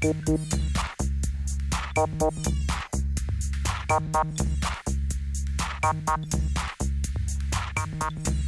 Thank you.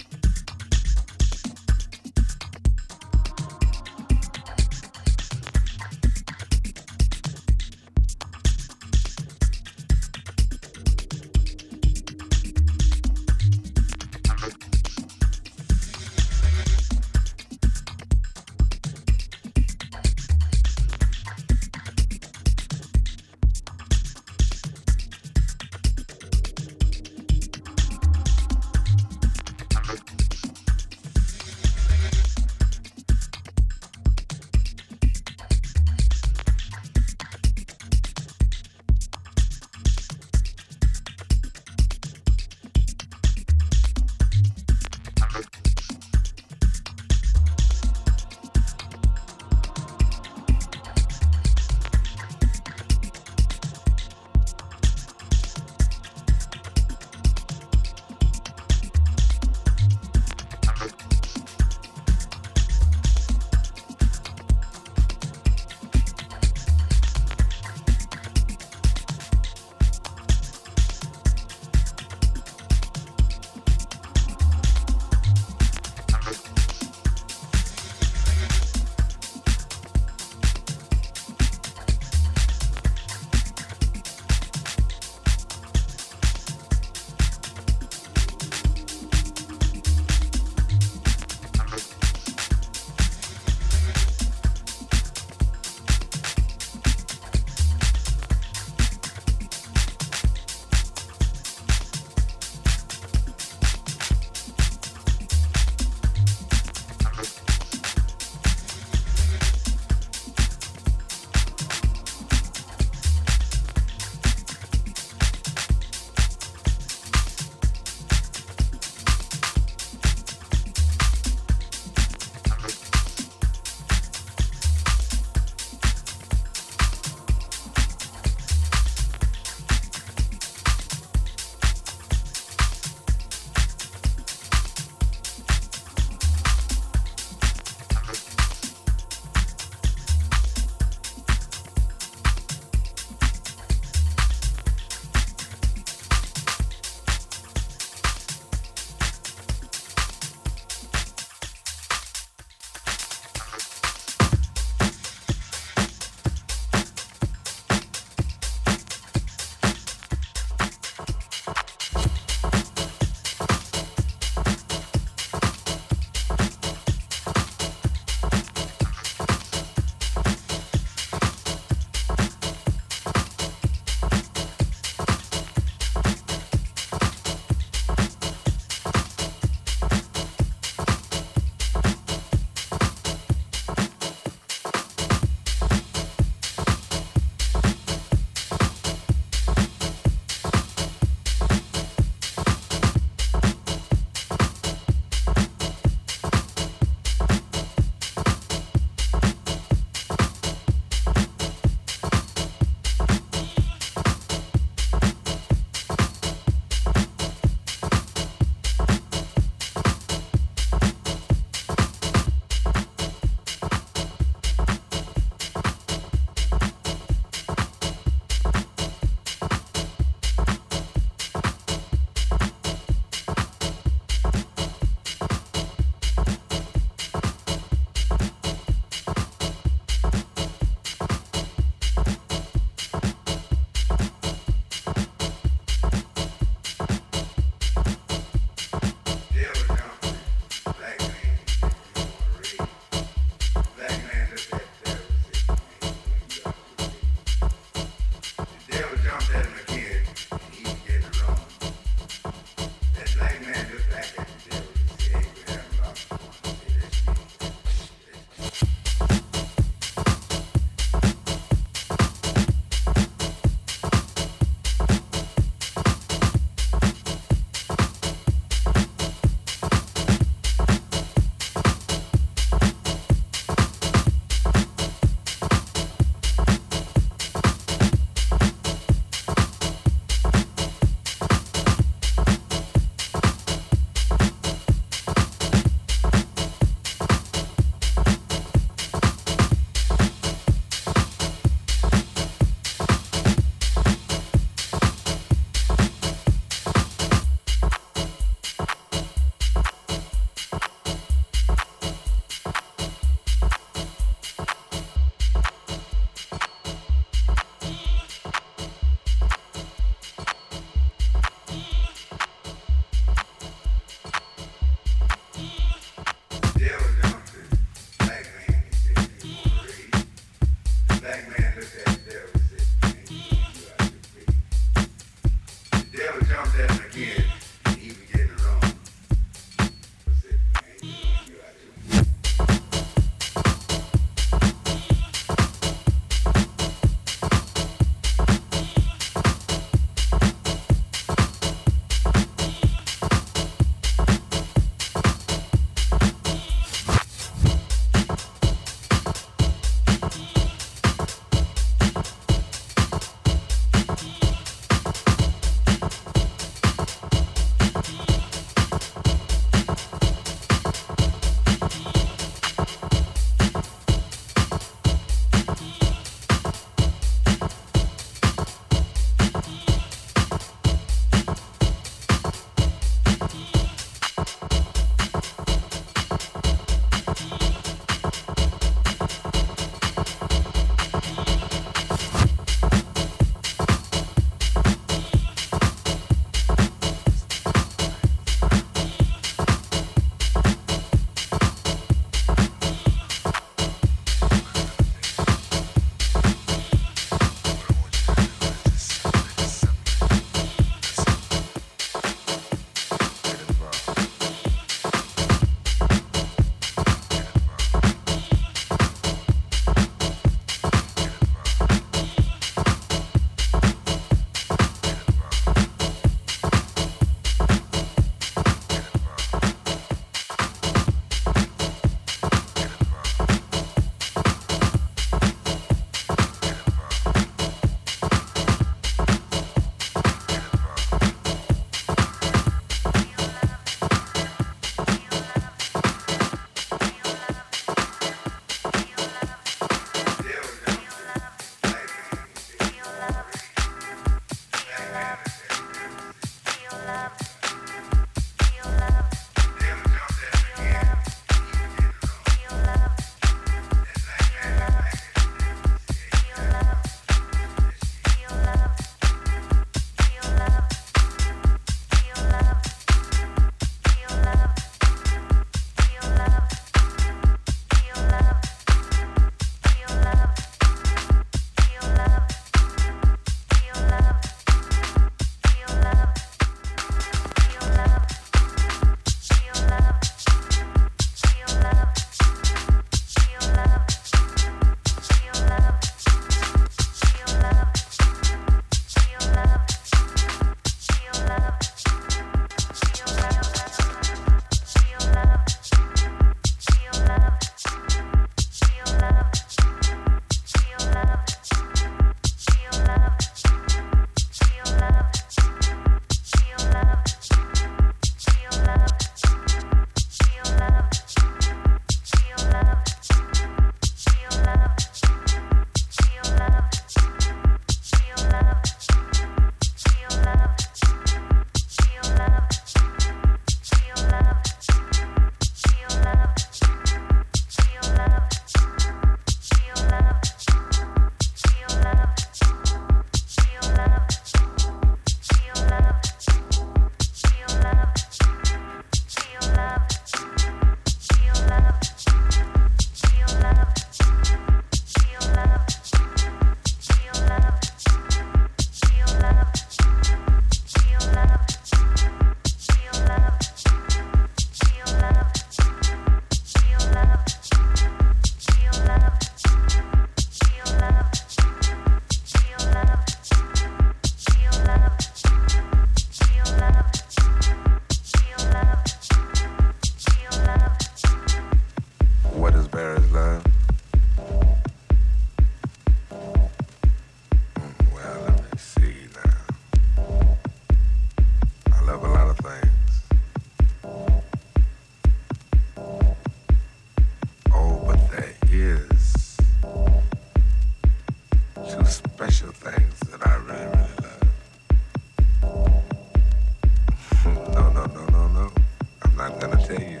I'm gonna tell you.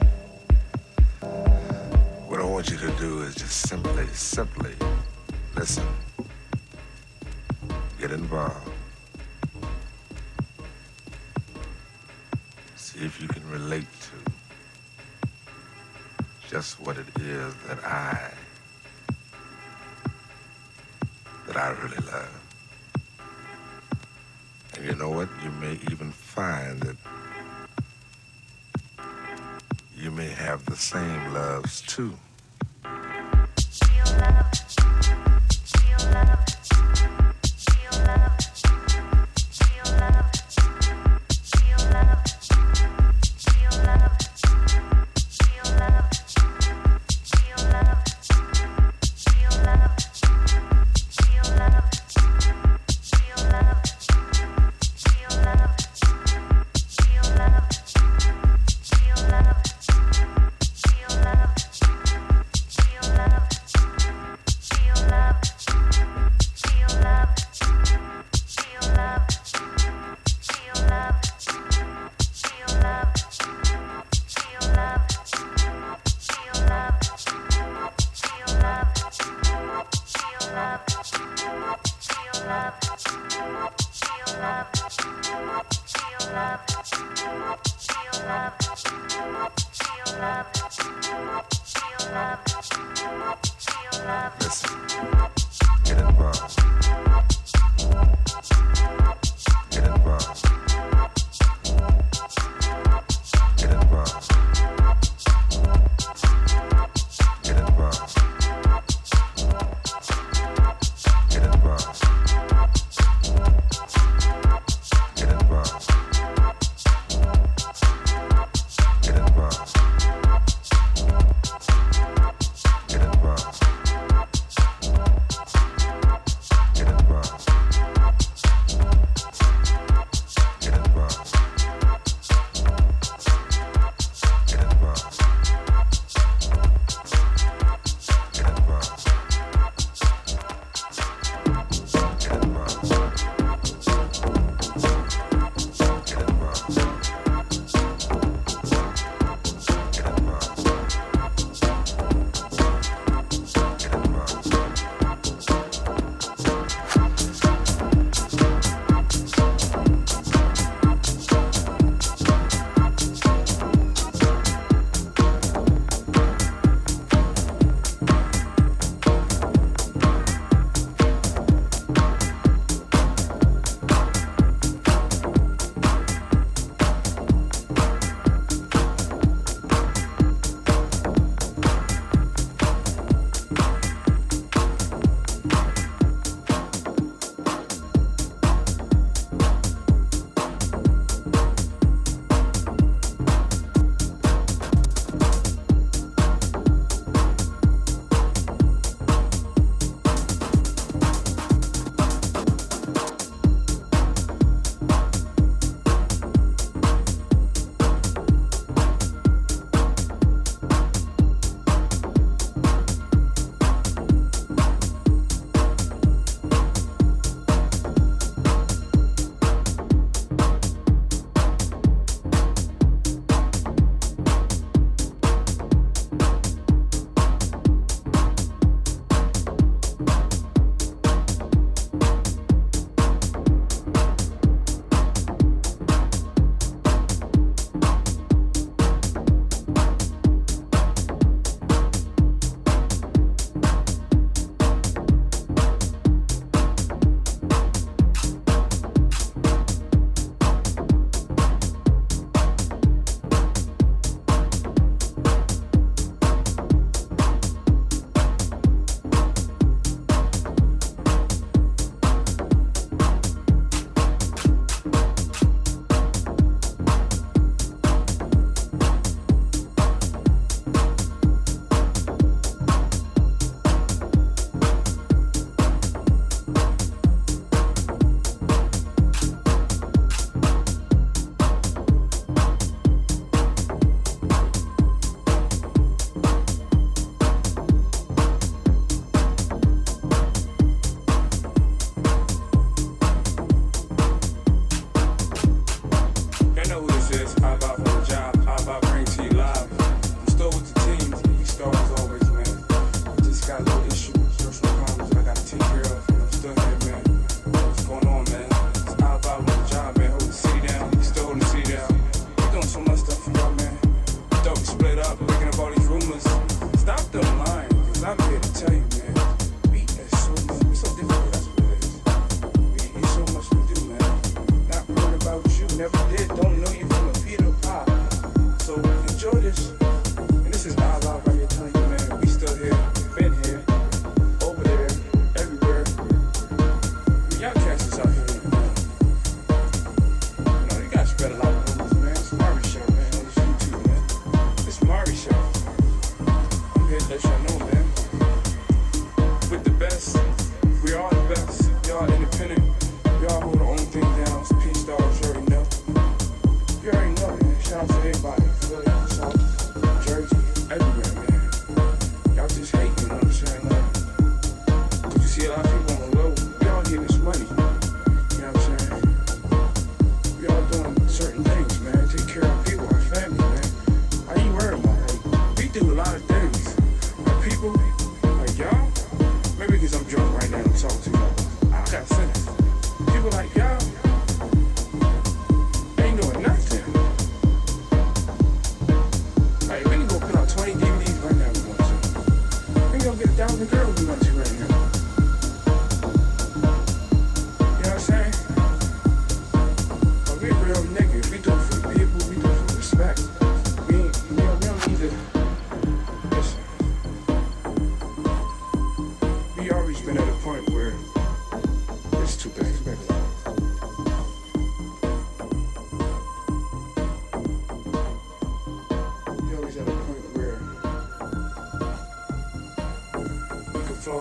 What I want you to do is just simply, simply listen. Get involved. See if you can relate to just what it is that I that I really love. And you know what? You may even find that you may have the same loves too.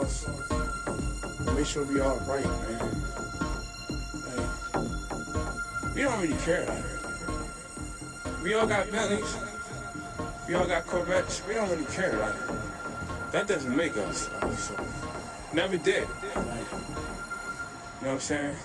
us. Make sure we all right, man. We don't really care. We all got bellies. We all got Corvettes. We don't really care. Like, that doesn't make us. Like, so. Never did. Like, you know what I'm saying?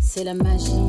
C'est la magie.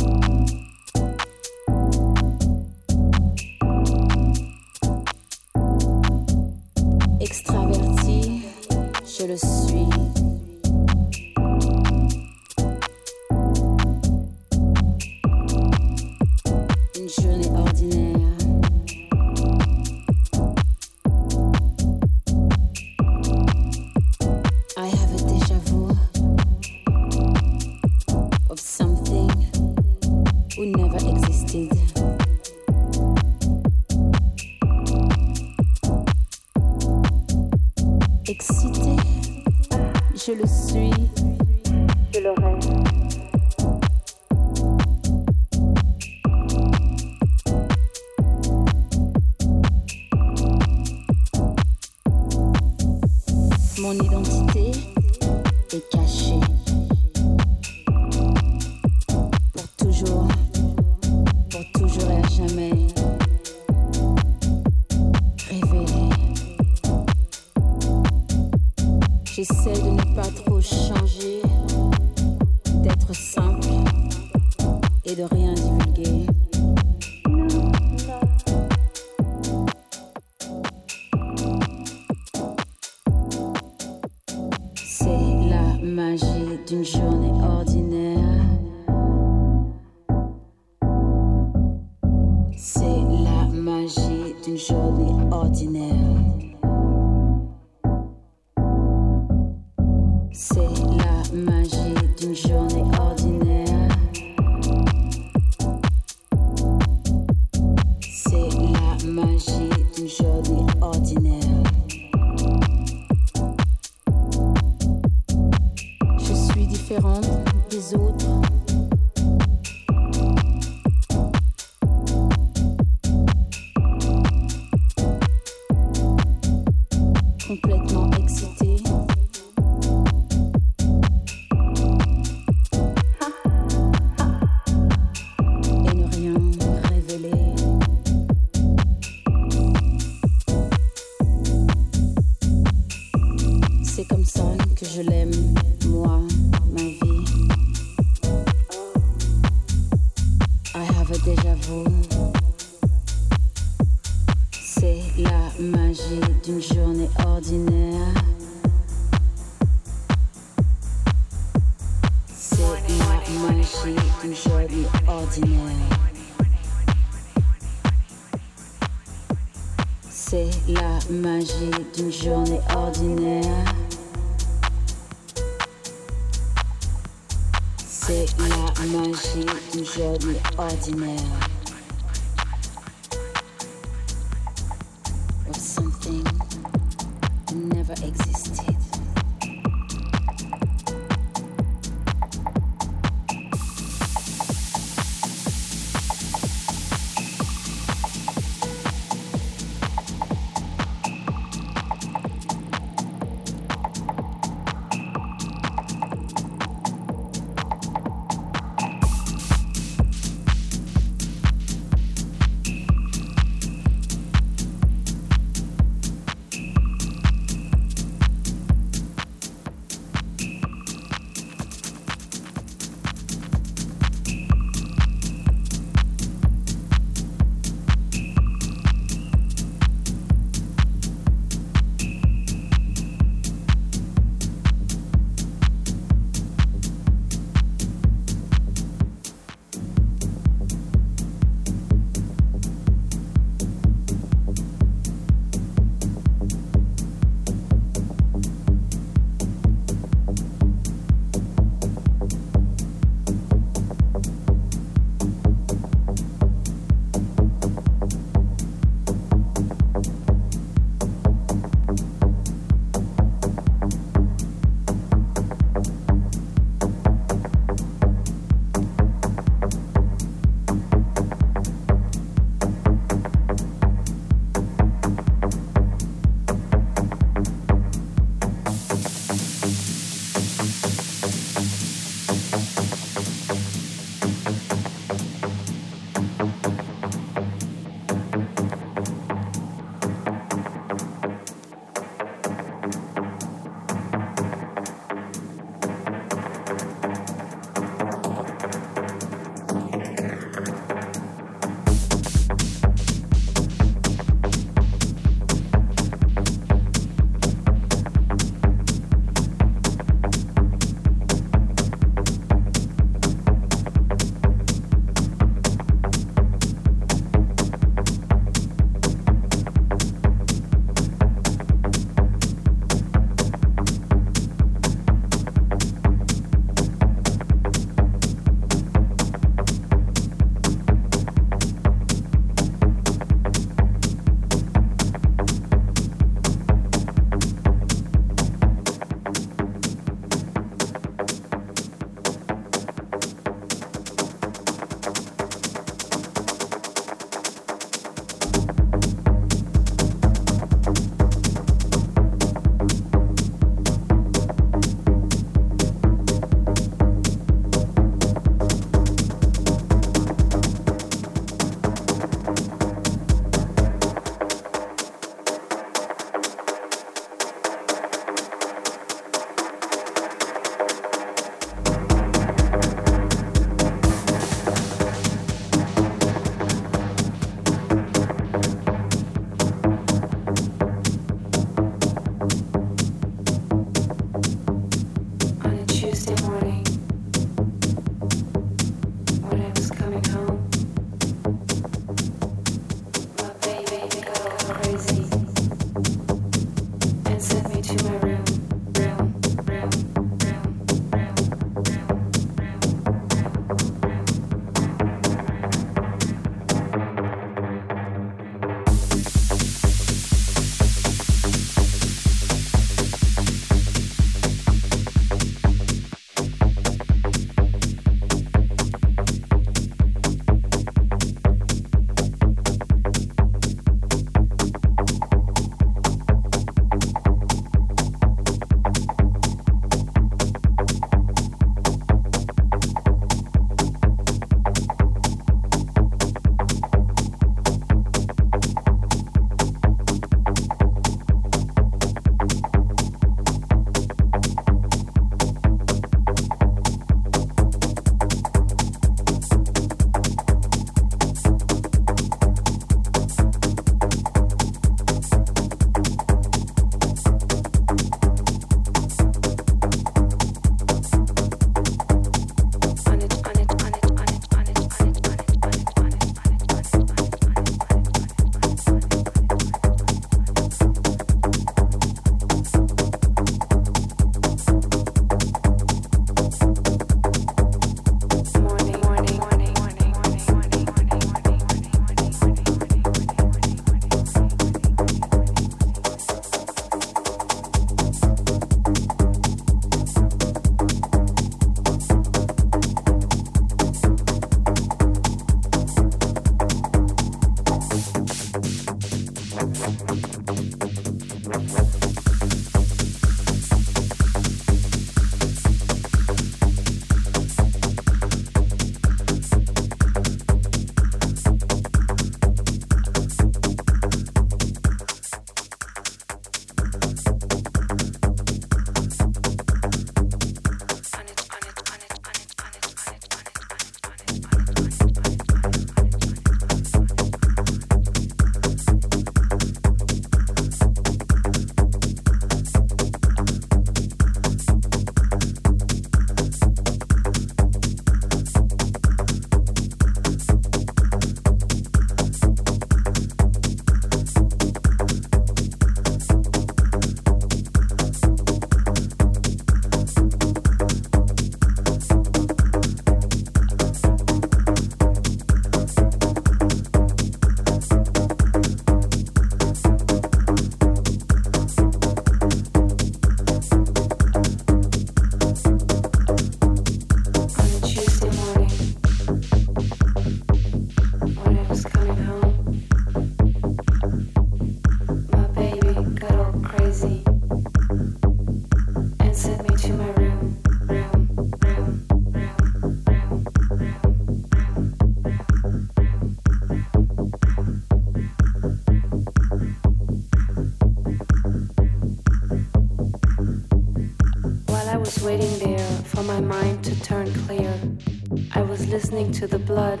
To the blood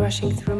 rushing through